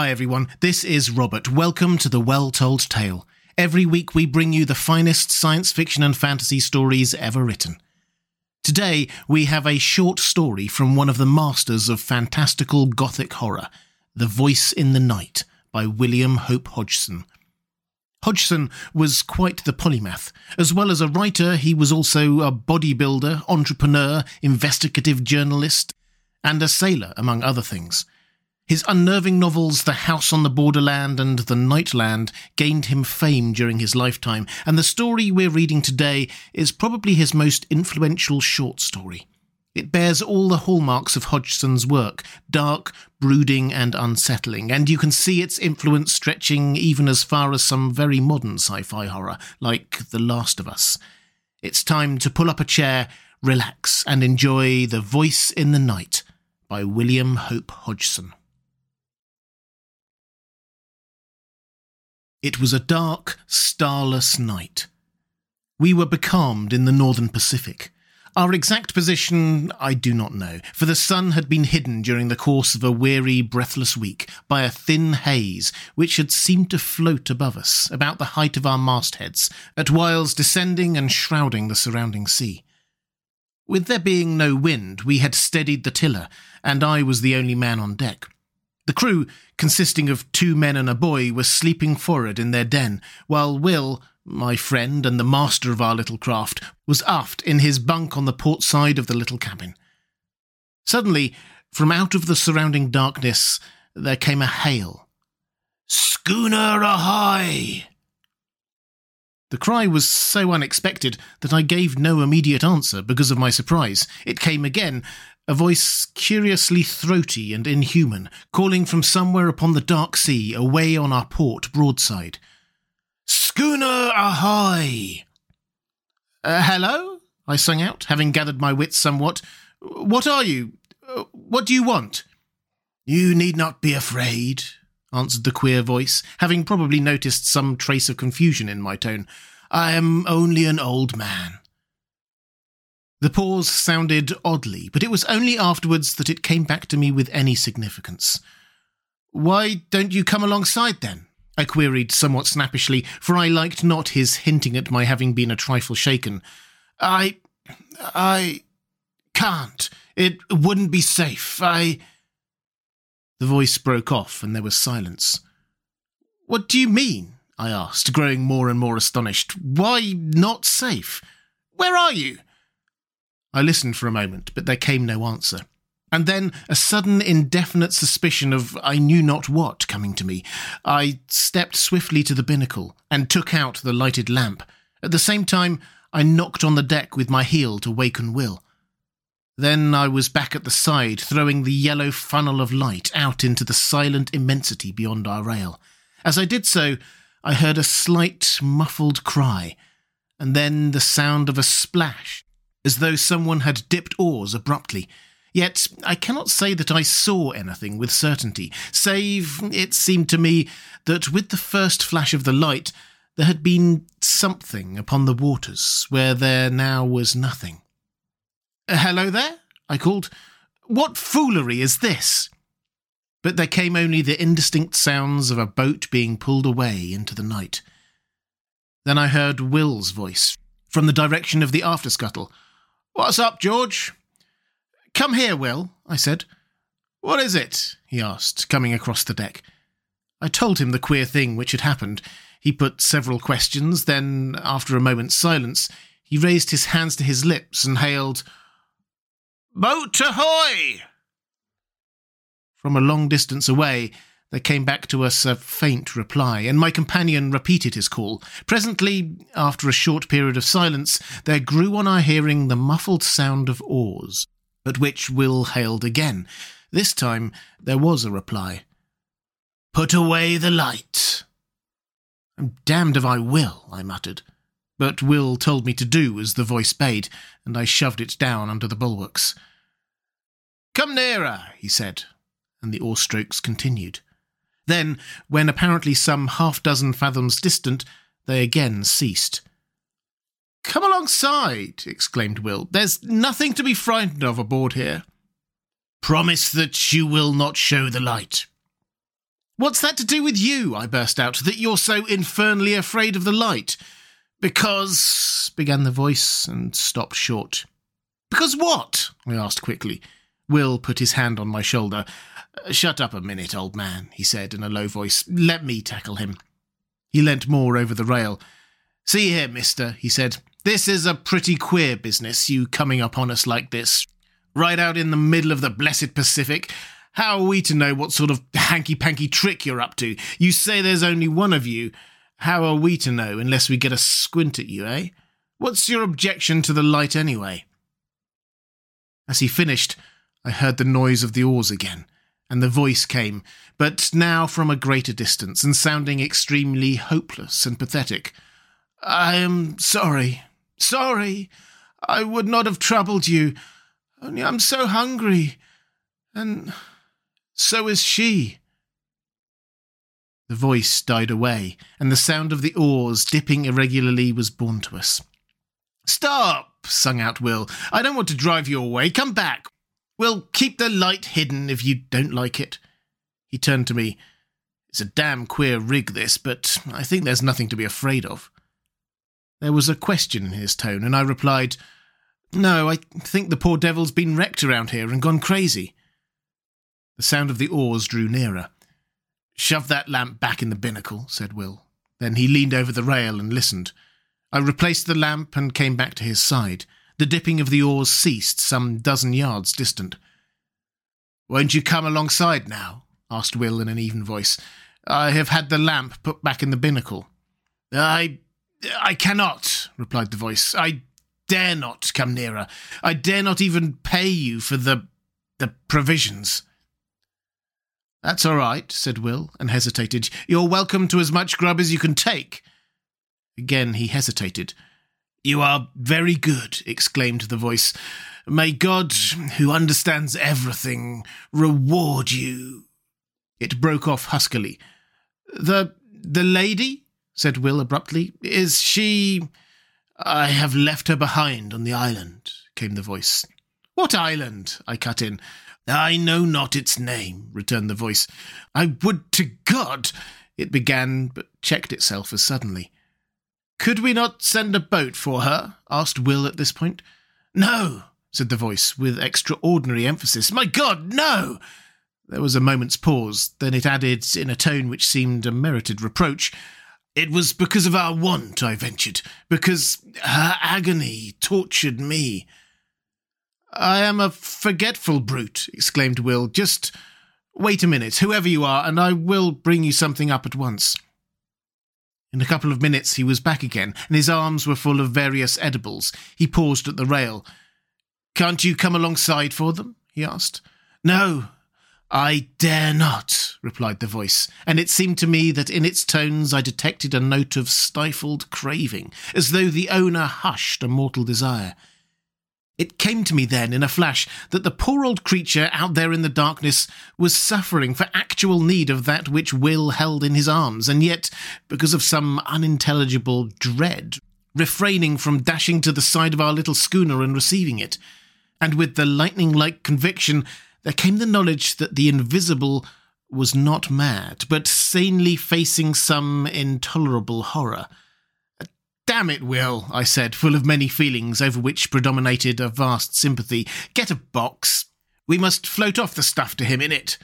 Hi, everyone. This is Robert. Welcome to The Well Told Tale. Every week we bring you the finest science fiction and fantasy stories ever written. Today we have a short story from one of the masters of fantastical gothic horror, The Voice in the Night by William Hope Hodgson. Hodgson was quite the polymath. As well as a writer, he was also a bodybuilder, entrepreneur, investigative journalist, and a sailor, among other things. His unnerving novels The House on the Borderland and The Night Land gained him fame during his lifetime, and the story we're reading today is probably his most influential short story. It bears all the hallmarks of Hodgson's work dark, brooding, and unsettling, and you can see its influence stretching even as far as some very modern sci fi horror, like The Last of Us. It's time to pull up a chair, relax, and enjoy The Voice in the Night by William Hope Hodgson. It was a dark, starless night. We were becalmed in the northern Pacific. Our exact position I do not know, for the sun had been hidden during the course of a weary, breathless week by a thin haze which had seemed to float above us, about the height of our mastheads, at whiles descending and shrouding the surrounding sea. With there being no wind, we had steadied the tiller, and I was the only man on deck. The crew, consisting of two men and a boy, were sleeping forward in their den, while Will, my friend and the master of our little craft, was aft in his bunk on the port side of the little cabin. Suddenly, from out of the surrounding darkness, there came a hail. Schooner ahoy! The cry was so unexpected that I gave no immediate answer because of my surprise. It came again, a voice curiously throaty and inhuman, calling from somewhere upon the dark sea, away on our port broadside. Schooner ahoy! Uh, hello? I sung out, having gathered my wits somewhat. What are you? Uh, what do you want? You need not be afraid, answered the queer voice, having probably noticed some trace of confusion in my tone. I am only an old man. The pause sounded oddly, but it was only afterwards that it came back to me with any significance. Why don't you come alongside then? I queried somewhat snappishly, for I liked not his hinting at my having been a trifle shaken. I. I. can't. It wouldn't be safe. I. The voice broke off, and there was silence. What do you mean? I asked, growing more and more astonished. Why not safe? Where are you? I listened for a moment, but there came no answer. And then a sudden indefinite suspicion of I knew not what coming to me. I stepped swiftly to the binnacle and took out the lighted lamp. At the same time, I knocked on the deck with my heel to waken Will. Then I was back at the side, throwing the yellow funnel of light out into the silent immensity beyond our rail. As I did so, I heard a slight, muffled cry, and then the sound of a splash as though someone had dipped oars abruptly. Yet I cannot say that I saw anything with certainty, save it seemed to me that with the first flash of the light there had been something upon the waters where there now was nothing. Uh, hello there, I called. What foolery is this? But there came only the indistinct sounds of a boat being pulled away into the night. Then I heard Will's voice from the direction of the after scuttle. What's up, George? Come here, Will, I said. What is it? he asked, coming across the deck. I told him the queer thing which had happened. He put several questions, then, after a moment's silence, he raised his hands to his lips and hailed, Boat ahoy! From a long distance away, there came back to us a faint reply, and my companion repeated his call. Presently, after a short period of silence, there grew on our hearing the muffled sound of oars, at which Will hailed again. This time there was a reply. Put away the light. I'm damned if I will, I muttered. But Will told me to do as the voice bade, and I shoved it down under the bulwarks. Come nearer, he said, and the oar strokes continued. Then, when apparently some half dozen fathoms distant, they again ceased. Come alongside, exclaimed Will. There's nothing to be frightened of aboard here. Promise that you will not show the light. What's that to do with you? I burst out, that you're so infernally afraid of the light. Because, began the voice and stopped short. Because what? I asked quickly. Will put his hand on my shoulder. Shut up a minute, old man, he said in a low voice. Let me tackle him. He leant more over the rail. See here, mister, he said. This is a pretty queer business, you coming upon us like this. Right out in the middle of the blessed Pacific. How are we to know what sort of hanky panky trick you're up to? You say there's only one of you. How are we to know unless we get a squint at you, eh? What's your objection to the light anyway? As he finished, I heard the noise of the oars again, and the voice came, but now from a greater distance and sounding extremely hopeless and pathetic. I am sorry, sorry. I would not have troubled you, only I'm so hungry, and so is she. The voice died away, and the sound of the oars dipping irregularly was borne to us. Stop! sung out Will. I don't want to drive you away. Come back. We'll keep the light hidden if you don't like it. He turned to me. It's a damn queer rig, this, but I think there's nothing to be afraid of. There was a question in his tone, and I replied, No, I think the poor devil's been wrecked around here and gone crazy. The sound of the oars drew nearer. Shove that lamp back in the binnacle, said Will. Then he leaned over the rail and listened. I replaced the lamp and came back to his side. The dipping of the oars ceased some dozen yards distant. Won't you come alongside now? asked Will in an even voice. I have had the lamp put back in the binnacle. I. I cannot, replied the voice. I dare not come nearer. I dare not even pay you for the. the provisions. That's all right, said Will, and hesitated. You're welcome to as much grub as you can take. Again he hesitated. You are very good, exclaimed the voice. May God, who understands everything, reward you. It broke off huskily. The the lady? said Will abruptly. Is she I have left her behind on the island, came the voice. What island? I cut in. I know not its name, returned the voice. I would to God, it began, but checked itself as suddenly. Could we not send a boat for her? asked Will at this point. No, said the voice with extraordinary emphasis. My God, no! There was a moment's pause, then it added, in a tone which seemed a merited reproach, It was because of our want, I ventured, because her agony tortured me. I am a forgetful brute, exclaimed Will. Just wait a minute, whoever you are, and I will bring you something up at once. In a couple of minutes he was back again, and his arms were full of various edibles. He paused at the rail. Can't you come alongside for them? he asked. No, I dare not, replied the voice, and it seemed to me that in its tones I detected a note of stifled craving, as though the owner hushed a mortal desire. It came to me then, in a flash, that the poor old creature out there in the darkness was suffering for actual need of that which Will held in his arms, and yet, because of some unintelligible dread, refraining from dashing to the side of our little schooner and receiving it. And with the lightning like conviction, there came the knowledge that the invisible was not mad, but sanely facing some intolerable horror. Damn it, Will, I said, full of many feelings over which predominated a vast sympathy. Get a box. We must float off the stuff to him in it.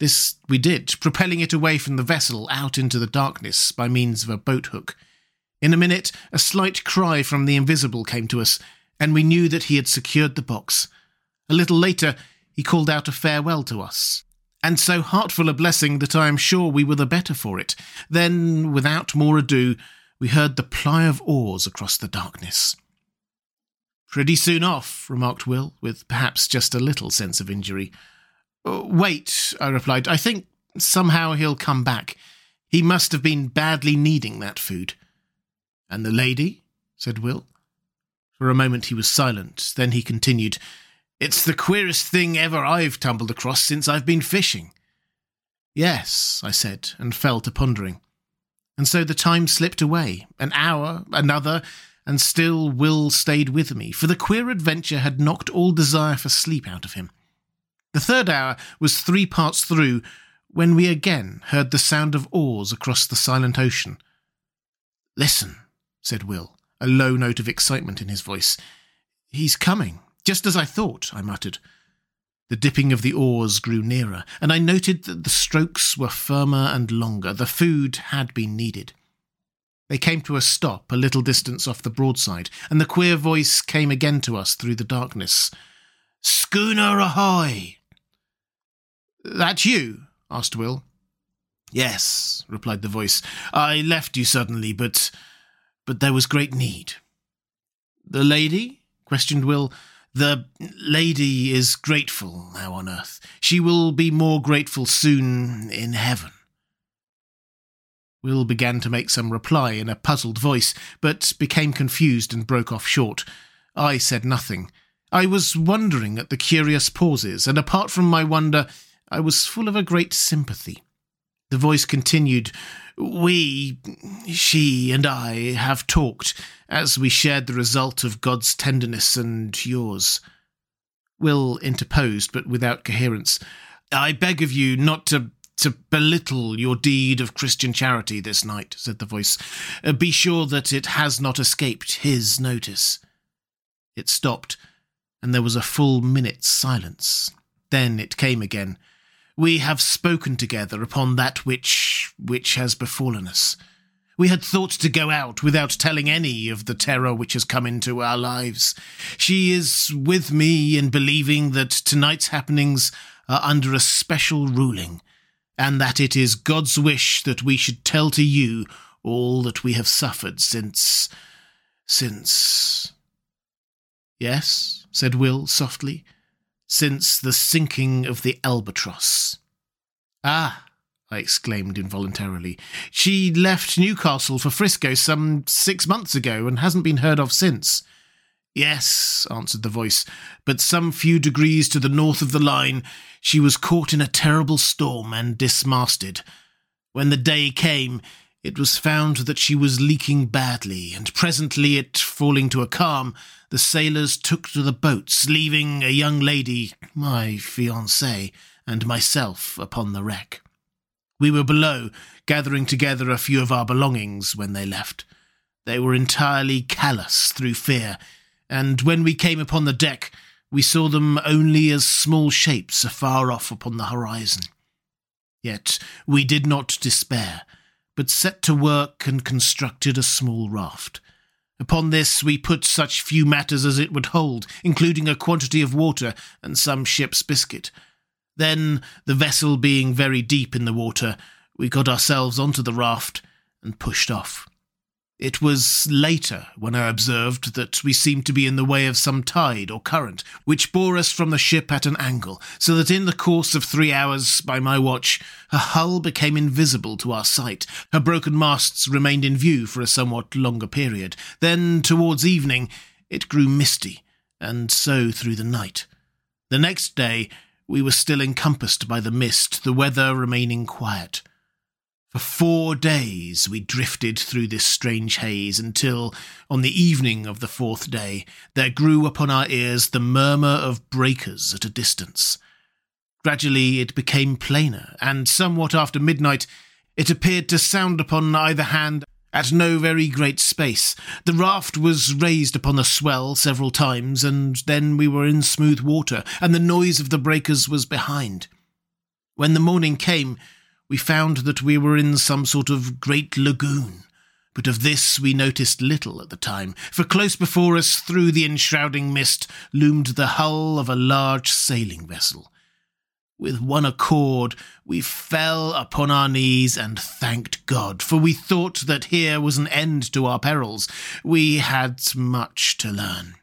This we did, propelling it away from the vessel out into the darkness by means of a boat hook. In a minute, a slight cry from the invisible came to us, and we knew that he had secured the box. A little later, he called out a farewell to us, and so heartful a blessing that I am sure we were the better for it. Then, without more ado, we heard the ply of oars across the darkness. Pretty soon off, remarked Will, with perhaps just a little sense of injury. Uh, wait, I replied. I think somehow he'll come back. He must have been badly needing that food. And the lady? said Will. For a moment he was silent. Then he continued, It's the queerest thing ever I've tumbled across since I've been fishing. Yes, I said, and fell to pondering. And so the time slipped away, an hour, another, and still Will stayed with me, for the queer adventure had knocked all desire for sleep out of him. The third hour was three parts through when we again heard the sound of oars across the silent ocean. Listen, said Will, a low note of excitement in his voice. He's coming, just as I thought, I muttered. The dipping of the oars grew nearer, and I noted that the strokes were firmer and longer. The food had been needed. They came to a stop a little distance off the broadside, and the queer voice came again to us through the darkness. Schooner ahoy! That you? asked Will. Yes, replied the voice. I left you suddenly, but but there was great need. The lady? questioned Will. The lady is grateful now on earth. She will be more grateful soon in heaven. Will began to make some reply in a puzzled voice, but became confused and broke off short. I said nothing. I was wondering at the curious pauses, and apart from my wonder, I was full of a great sympathy. The voice continued, We, she, and I have talked as we shared the result of God's tenderness and yours. Will interposed, but without coherence. I beg of you not to to belittle your deed of Christian charity this night, said the voice. Uh, be sure that it has not escaped his notice. It stopped, and there was a full minute's silence. Then it came again. We have spoken together upon that which which has befallen us. We had thought to go out without telling any of the terror which has come into our lives. She is with me in believing that tonight's happenings are under a special ruling, and that it is God's wish that we should tell to you all that we have suffered since. since. Yes, said Will softly, since the sinking of the Albatross. Ah, I exclaimed involuntarily. She left Newcastle for Frisco some six months ago and hasn't been heard of since. Yes, answered the voice, but some few degrees to the north of the line, she was caught in a terrible storm and dismasted. When the day came, it was found that she was leaking badly, and presently it falling to a calm, the sailors took to the boats, leaving a young lady, my fiancée, and myself upon the wreck. We were below, gathering together a few of our belongings when they left. They were entirely callous through fear, and when we came upon the deck, we saw them only as small shapes afar off upon the horizon. Yet we did not despair, but set to work and constructed a small raft. Upon this we put such few matters as it would hold, including a quantity of water and some ship's biscuit. Then, the vessel being very deep in the water, we got ourselves onto the raft and pushed off. It was later when I observed that we seemed to be in the way of some tide or current, which bore us from the ship at an angle, so that in the course of three hours by my watch, her hull became invisible to our sight. Her broken masts remained in view for a somewhat longer period. Then, towards evening, it grew misty, and so through the night. The next day, we were still encompassed by the mist, the weather remaining quiet. For four days we drifted through this strange haze until, on the evening of the fourth day, there grew upon our ears the murmur of breakers at a distance. Gradually it became plainer, and somewhat after midnight it appeared to sound upon either hand at no very great space. The raft was raised upon the swell several times, and then we were in smooth water, and the noise of the breakers was behind. When the morning came, we found that we were in some sort of great lagoon. But of this we noticed little at the time, for close before us, through the enshrouding mist, loomed the hull of a large sailing vessel. With one accord, we fell upon our knees and thanked God, for we thought that here was an end to our perils. We had much to learn.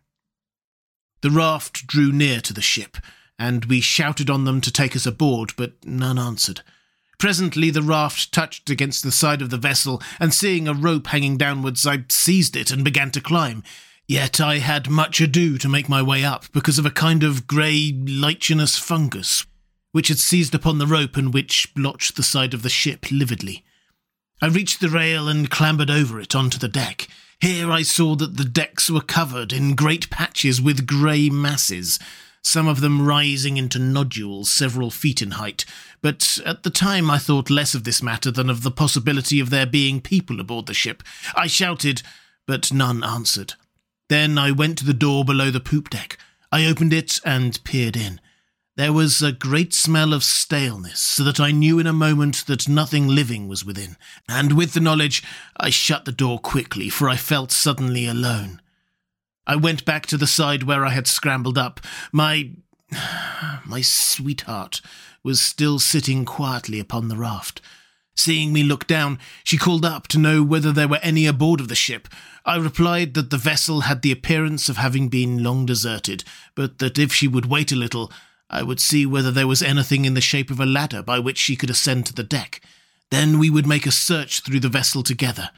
The raft drew near to the ship, and we shouted on them to take us aboard, but none answered. Presently the raft touched against the side of the vessel, and seeing a rope hanging downwards, I seized it and began to climb. Yet I had much ado to make my way up, because of a kind of grey, lichenous fungus, which had seized upon the rope and which blotched the side of the ship lividly. I reached the rail and clambered over it onto the deck. Here I saw that the decks were covered in great patches with grey masses, some of them rising into nodules several feet in height, but at the time I thought less of this matter than of the possibility of there being people aboard the ship. I shouted, but none answered. Then I went to the door below the poop deck. I opened it and peered in. There was a great smell of staleness, so that I knew in a moment that nothing living was within, and with the knowledge I shut the door quickly, for I felt suddenly alone. I went back to the side where I had scrambled up. My. my sweetheart was still sitting quietly upon the raft. Seeing me look down, she called up to know whether there were any aboard of the ship. I replied that the vessel had the appearance of having been long deserted, but that if she would wait a little, I would see whether there was anything in the shape of a ladder by which she could ascend to the deck. Then we would make a search through the vessel together.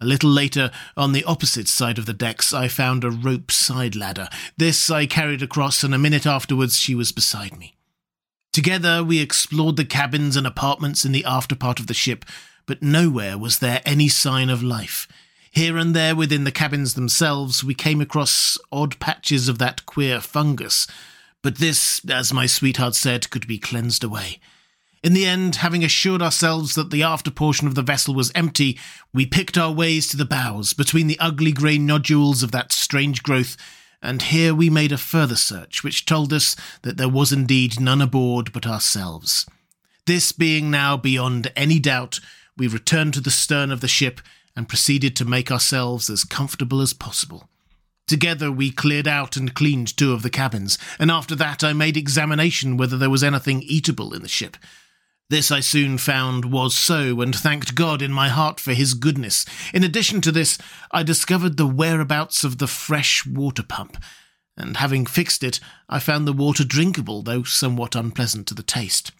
A little later, on the opposite side of the decks, I found a rope side ladder. This I carried across, and a minute afterwards she was beside me. Together we explored the cabins and apartments in the after part of the ship, but nowhere was there any sign of life. Here and there within the cabins themselves we came across odd patches of that queer fungus, but this, as my sweetheart said, could be cleansed away. In the end, having assured ourselves that the after portion of the vessel was empty, we picked our ways to the bows, between the ugly grey nodules of that strange growth, and here we made a further search, which told us that there was indeed none aboard but ourselves. This being now beyond any doubt, we returned to the stern of the ship and proceeded to make ourselves as comfortable as possible. Together we cleared out and cleaned two of the cabins, and after that I made examination whether there was anything eatable in the ship. This I soon found was so, and thanked God in my heart for his goodness. In addition to this, I discovered the whereabouts of the fresh water pump, and having fixed it, I found the water drinkable, though somewhat unpleasant to the taste.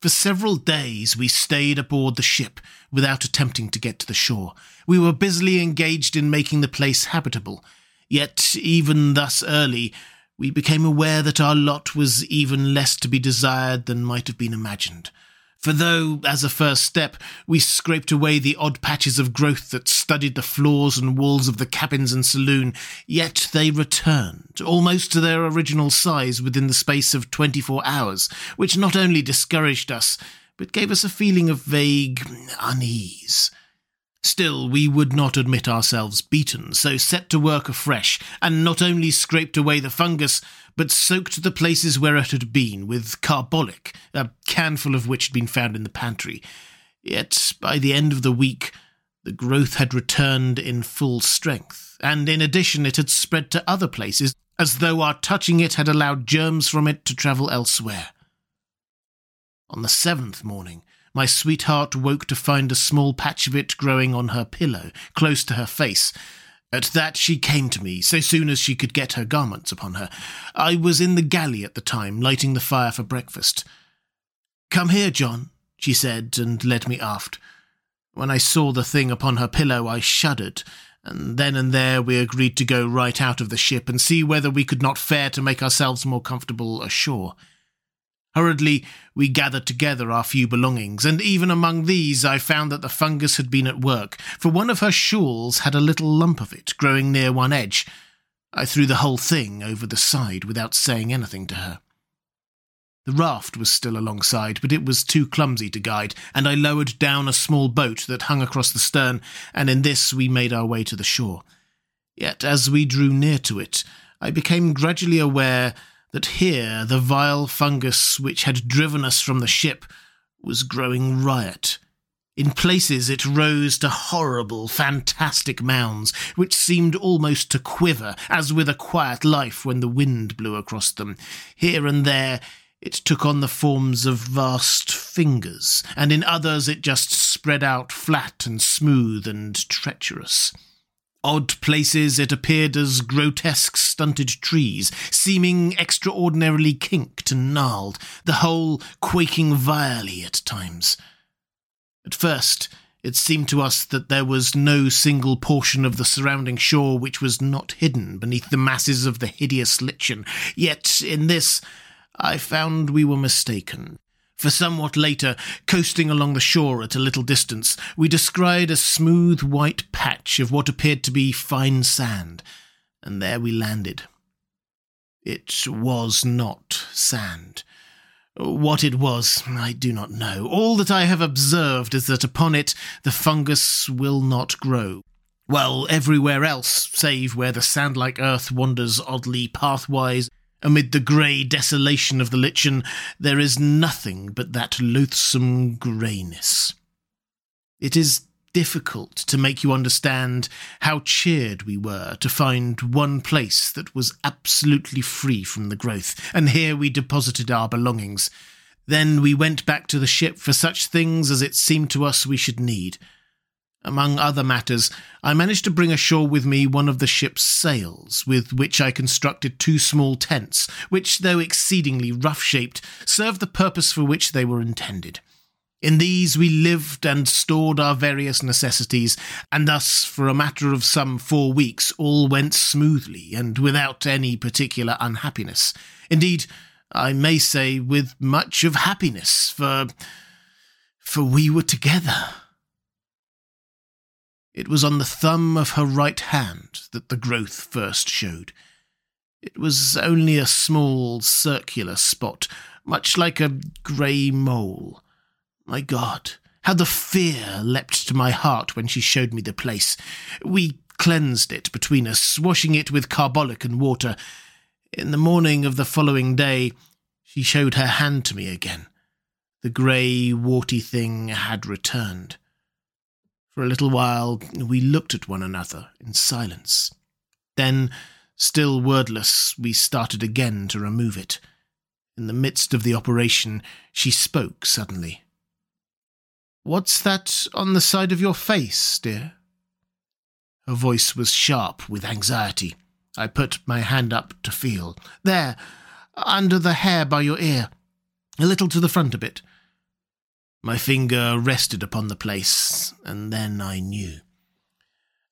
For several days we stayed aboard the ship without attempting to get to the shore. We were busily engaged in making the place habitable. Yet, even thus early, we became aware that our lot was even less to be desired than might have been imagined. For though, as a first step, we scraped away the odd patches of growth that studded the floors and walls of the cabins and saloon, yet they returned, almost to their original size within the space of twenty four hours, which not only discouraged us, but gave us a feeling of vague unease. Still, we would not admit ourselves beaten, so set to work afresh, and not only scraped away the fungus, but soaked the places where it had been with carbolic, a canful of which had been found in the pantry. Yet, by the end of the week, the growth had returned in full strength, and in addition it had spread to other places, as though our touching it had allowed germs from it to travel elsewhere. On the seventh morning, my sweetheart woke to find a small patch of it growing on her pillow, close to her face. At that she came to me, so soon as she could get her garments upon her. I was in the galley at the time, lighting the fire for breakfast. Come here, John, she said, and led me aft. When I saw the thing upon her pillow, I shuddered, and then and there we agreed to go right out of the ship and see whether we could not fare to make ourselves more comfortable ashore. Hurriedly, we gathered together our few belongings, and even among these I found that the fungus had been at work, for one of her shawls had a little lump of it growing near one edge. I threw the whole thing over the side without saying anything to her. The raft was still alongside, but it was too clumsy to guide, and I lowered down a small boat that hung across the stern, and in this we made our way to the shore. Yet as we drew near to it, I became gradually aware that here the vile fungus which had driven us from the ship was growing riot. In places it rose to horrible, fantastic mounds, which seemed almost to quiver, as with a quiet life when the wind blew across them. Here and there it took on the forms of vast fingers, and in others it just spread out flat and smooth and treacherous. Odd places it appeared as grotesque stunted trees, seeming extraordinarily kinked and gnarled, the whole quaking vilely at times. At first, it seemed to us that there was no single portion of the surrounding shore which was not hidden beneath the masses of the hideous lichen, yet in this I found we were mistaken for somewhat later, coasting along the shore at a little distance, we descried a smooth white patch of what appeared to be fine sand, and there we landed. It was not sand. What it was, I do not know. All that I have observed is that upon it the fungus will not grow. Well, everywhere else, save where the sand like earth wanders oddly pathwise amid the grey desolation of the lichen, there is nothing but that loathsome greyness. It is difficult to make you understand how cheered we were to find one place that was absolutely free from the growth, and here we deposited our belongings. Then we went back to the ship for such things as it seemed to us we should need. Among other matters, I managed to bring ashore with me one of the ship's sails, with which I constructed two small tents, which, though exceedingly rough shaped, served the purpose for which they were intended. In these we lived and stored our various necessities, and thus, for a matter of some four weeks, all went smoothly and without any particular unhappiness. Indeed, I may say with much of happiness, for for we were together. It was on the thumb of her right hand that the growth first showed. It was only a small circular spot, much like a grey mole my God, how the fear leapt to my heart when she showed me the place. We cleansed it between us, washing it with carbolic and water. In the morning of the following day, she showed her hand to me again. The grey, warty thing had returned. For a little while, we looked at one another in silence. Then, still wordless, we started again to remove it. In the midst of the operation, she spoke suddenly. What's that on the side of your face, dear? Her voice was sharp with anxiety. I put my hand up to feel. There, under the hair by your ear. A little to the front a bit. My finger rested upon the place, and then I knew.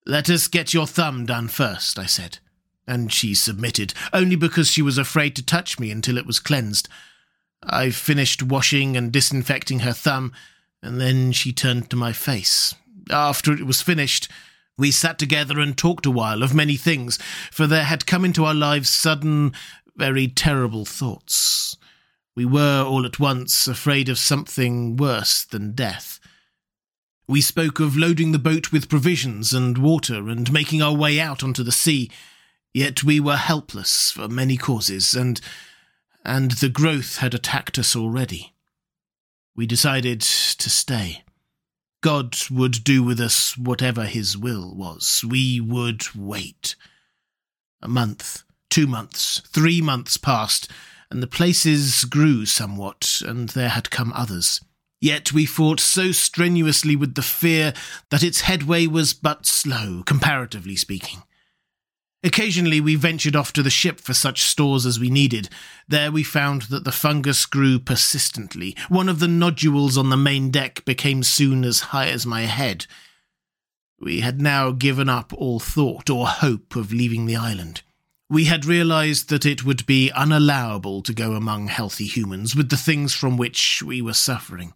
Let us get your thumb done first, I said, and she submitted, only because she was afraid to touch me until it was cleansed. I finished washing and disinfecting her thumb and then she turned to my face. After it was finished, we sat together and talked a while of many things, for there had come into our lives sudden, very terrible thoughts. We were all at once afraid of something worse than death. We spoke of loading the boat with provisions and water and making our way out onto the sea, yet we were helpless for many causes, and and the growth had attacked us already we decided to stay. God would do with us whatever his will was. We would wait. A month, two months, three months passed, and the places grew somewhat, and there had come others. Yet we fought so strenuously with the fear that its headway was but slow, comparatively speaking. Occasionally we ventured off to the ship for such stores as we needed. There we found that the fungus grew persistently. One of the nodules on the main deck became soon as high as my head. We had now given up all thought or hope of leaving the island. We had realized that it would be unallowable to go among healthy humans with the things from which we were suffering.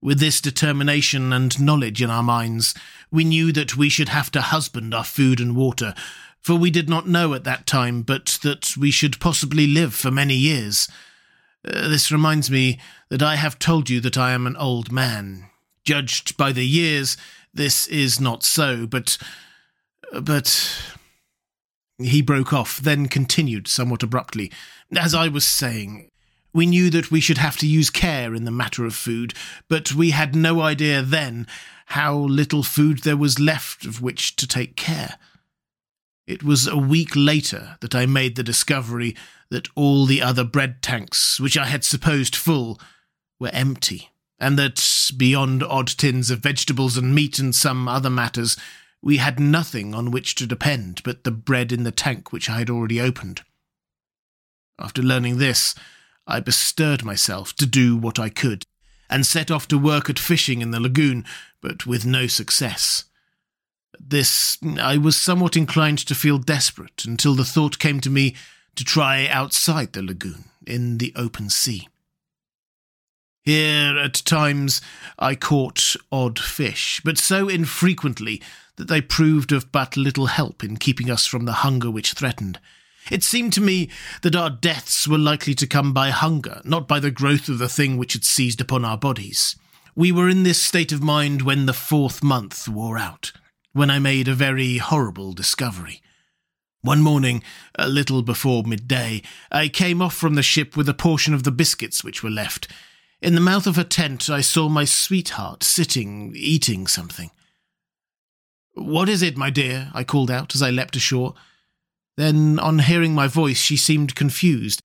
With this determination and knowledge in our minds, we knew that we should have to husband our food and water, for we did not know at that time but that we should possibly live for many years. Uh, this reminds me that I have told you that I am an old man. Judged by the years, this is not so, but. but. He broke off, then continued somewhat abruptly. As I was saying, we knew that we should have to use care in the matter of food, but we had no idea then how little food there was left of which to take care. It was a week later that I made the discovery that all the other bread tanks, which I had supposed full, were empty, and that, beyond odd tins of vegetables and meat and some other matters, we had nothing on which to depend but the bread in the tank which I had already opened. After learning this, I bestirred myself to do what I could, and set off to work at fishing in the lagoon, but with no success. At this, I was somewhat inclined to feel desperate until the thought came to me to try outside the lagoon, in the open sea. Here, at times, I caught odd fish, but so infrequently that they proved of but little help in keeping us from the hunger which threatened. It seemed to me that our deaths were likely to come by hunger, not by the growth of the thing which had seized upon our bodies. We were in this state of mind when the fourth month wore out, when I made a very horrible discovery. One morning, a little before midday, I came off from the ship with a portion of the biscuits which were left. In the mouth of her tent, I saw my sweetheart sitting, eating something. What is it, my dear? I called out as I leapt ashore. Then, on hearing my voice, she seemed confused,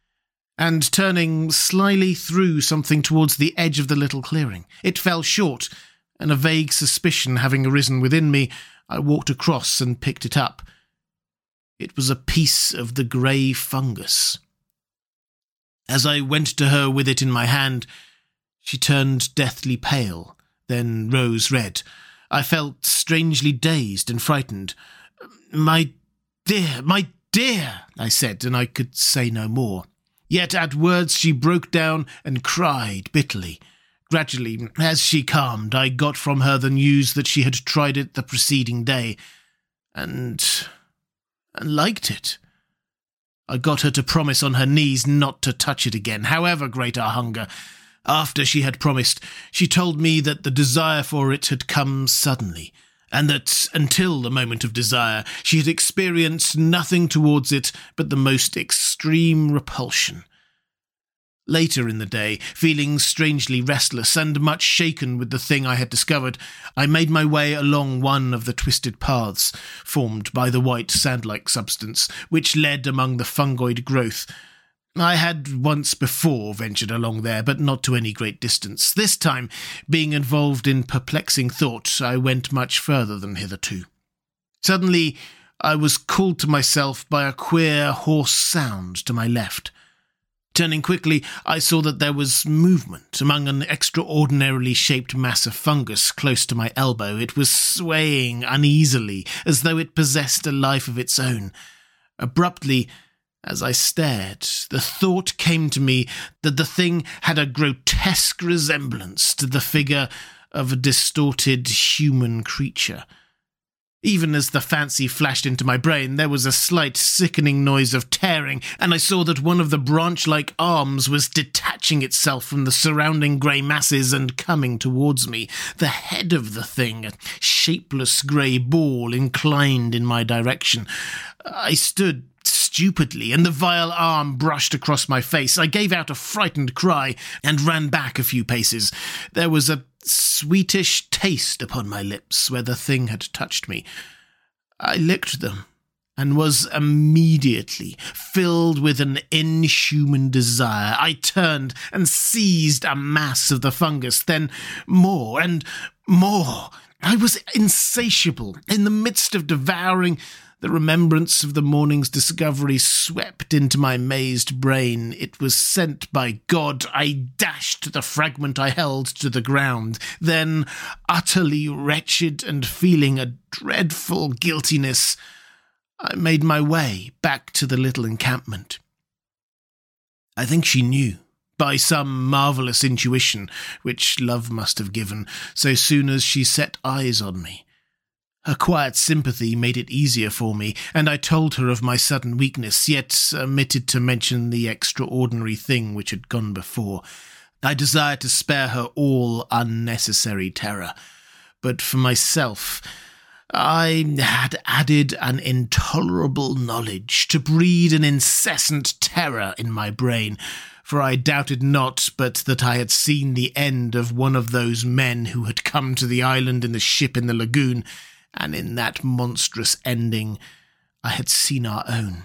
and turning slyly threw something towards the edge of the little clearing. It fell short, and a vague suspicion having arisen within me, I walked across and picked it up. It was a piece of the grey fungus. As I went to her with it in my hand, she turned deathly pale, then rose red. I felt strangely dazed and frightened. My dear, my dear, I said, and I could say no more. Yet at words she broke down and cried bitterly. Gradually, as she calmed, I got from her the news that she had tried it the preceding day, and, and liked it. I got her to promise on her knees not to touch it again, however great our hunger. After she had promised, she told me that the desire for it had come suddenly, and that until the moment of desire, she had experienced nothing towards it but the most extreme repulsion. Later in the day, feeling strangely restless and much shaken with the thing I had discovered, I made my way along one of the twisted paths formed by the white sand like substance which led among the fungoid growth I had once before ventured along there, but not to any great distance. This time, being involved in perplexing thought, I went much further than hitherto. Suddenly, I was called to myself by a queer, hoarse sound to my left. Turning quickly, I saw that there was movement among an extraordinarily shaped mass of fungus close to my elbow. It was swaying uneasily, as though it possessed a life of its own. Abruptly, as I stared, the thought came to me that the thing had a grotesque resemblance to the figure of a distorted human creature. Even as the fancy flashed into my brain, there was a slight sickening noise of tearing, and I saw that one of the branch like arms was detaching itself from the surrounding grey masses and coming towards me. The head of the thing, a shapeless grey ball, inclined in my direction. I stood stupidly, and the vile arm brushed across my face. I gave out a frightened cry and ran back a few paces. There was a sweetish taste upon my lips where the thing had touched me. I licked them and was immediately filled with an inhuman desire. I turned and seized a mass of the fungus, then more and more. I was insatiable in the midst of devouring the remembrance of the morning's discovery swept into my mazed brain. It was sent by God. I dashed the fragment I held to the ground. Then, utterly wretched and feeling a dreadful guiltiness, I made my way back to the little encampment. I think she knew by some marvellous intuition, which love must have given, so soon as she set eyes on me. Her quiet sympathy made it easier for me, and I told her of my sudden weakness, yet omitted to mention the extraordinary thing which had gone before. I desired to spare her all unnecessary terror, but for myself, I had added an intolerable knowledge to breed an incessant terror in my brain, for I doubted not but that I had seen the end of one of those men who had come to the island in the ship in the lagoon and in that monstrous ending I had seen our own.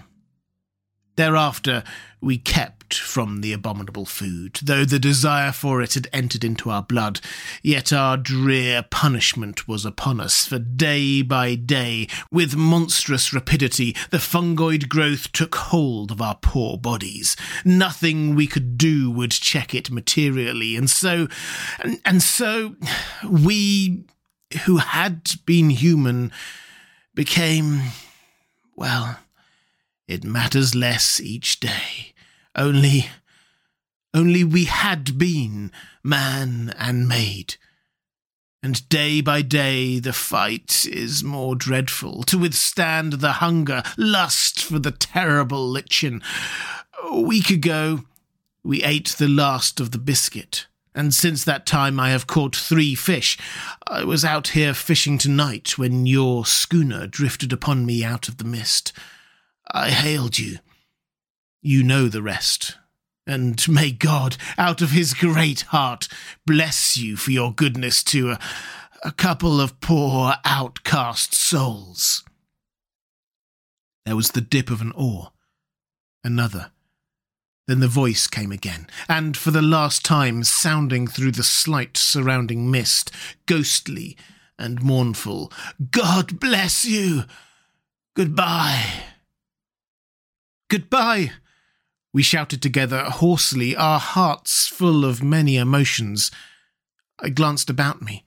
Thereafter we kept from the abominable food, though the desire for it had entered into our blood, yet our drear punishment was upon us, for day by day, with monstrous rapidity, the fungoid growth took hold of our poor bodies. Nothing we could do would check it materially, and so, and, and so, we who had been human became, well, it matters less each day. Only, only we had been man and maid. And day by day the fight is more dreadful, to withstand the hunger, lust for the terrible lichen. A week ago, we ate the last of the biscuit, and since that time I have caught three fish. I was out here fishing tonight when your schooner drifted upon me out of the mist. I hailed you. You know the rest. And may God, out of his great heart, bless you for your goodness to a, a couple of poor outcast souls. There was the dip of an oar. Another then the voice came again, and for the last time sounding through the slight surrounding mist, ghostly and mournful. God bless you! Goodbye! Goodbye! We shouted together hoarsely, our hearts full of many emotions. I glanced about me.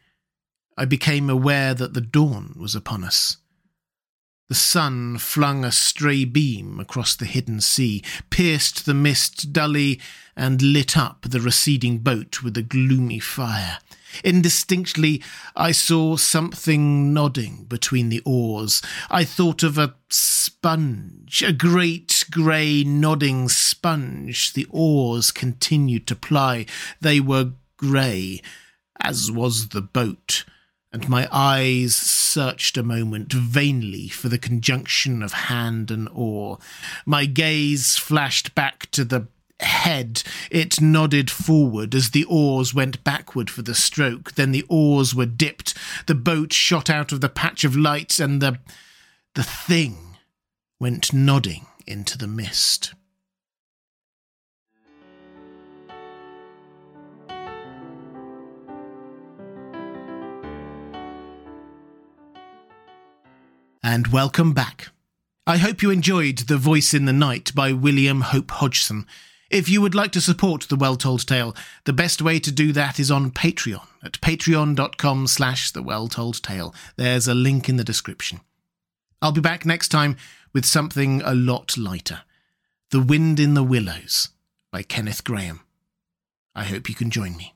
I became aware that the dawn was upon us. The sun flung a stray beam across the hidden sea, pierced the mist dully, and lit up the receding boat with a gloomy fire. Indistinctly, I saw something nodding between the oars. I thought of a sponge, a great grey nodding sponge. The oars continued to ply. They were grey, as was the boat and my eyes searched a moment vainly for the conjunction of hand and oar. My gaze flashed back to the head. It nodded forward as the oars went backward for the stroke. Then the oars were dipped. The boat shot out of the patch of light, and the the thing went nodding into the mist. And welcome back. I hope you enjoyed The Voice in the Night by William Hope Hodgson. If you would like to support The Well Told Tale, the best way to do that is on Patreon at patreon.com slash The Well Told Tale. There's a link in the description. I'll be back next time with something a lot lighter. The Wind in the Willows by Kenneth Grahame. I hope you can join me.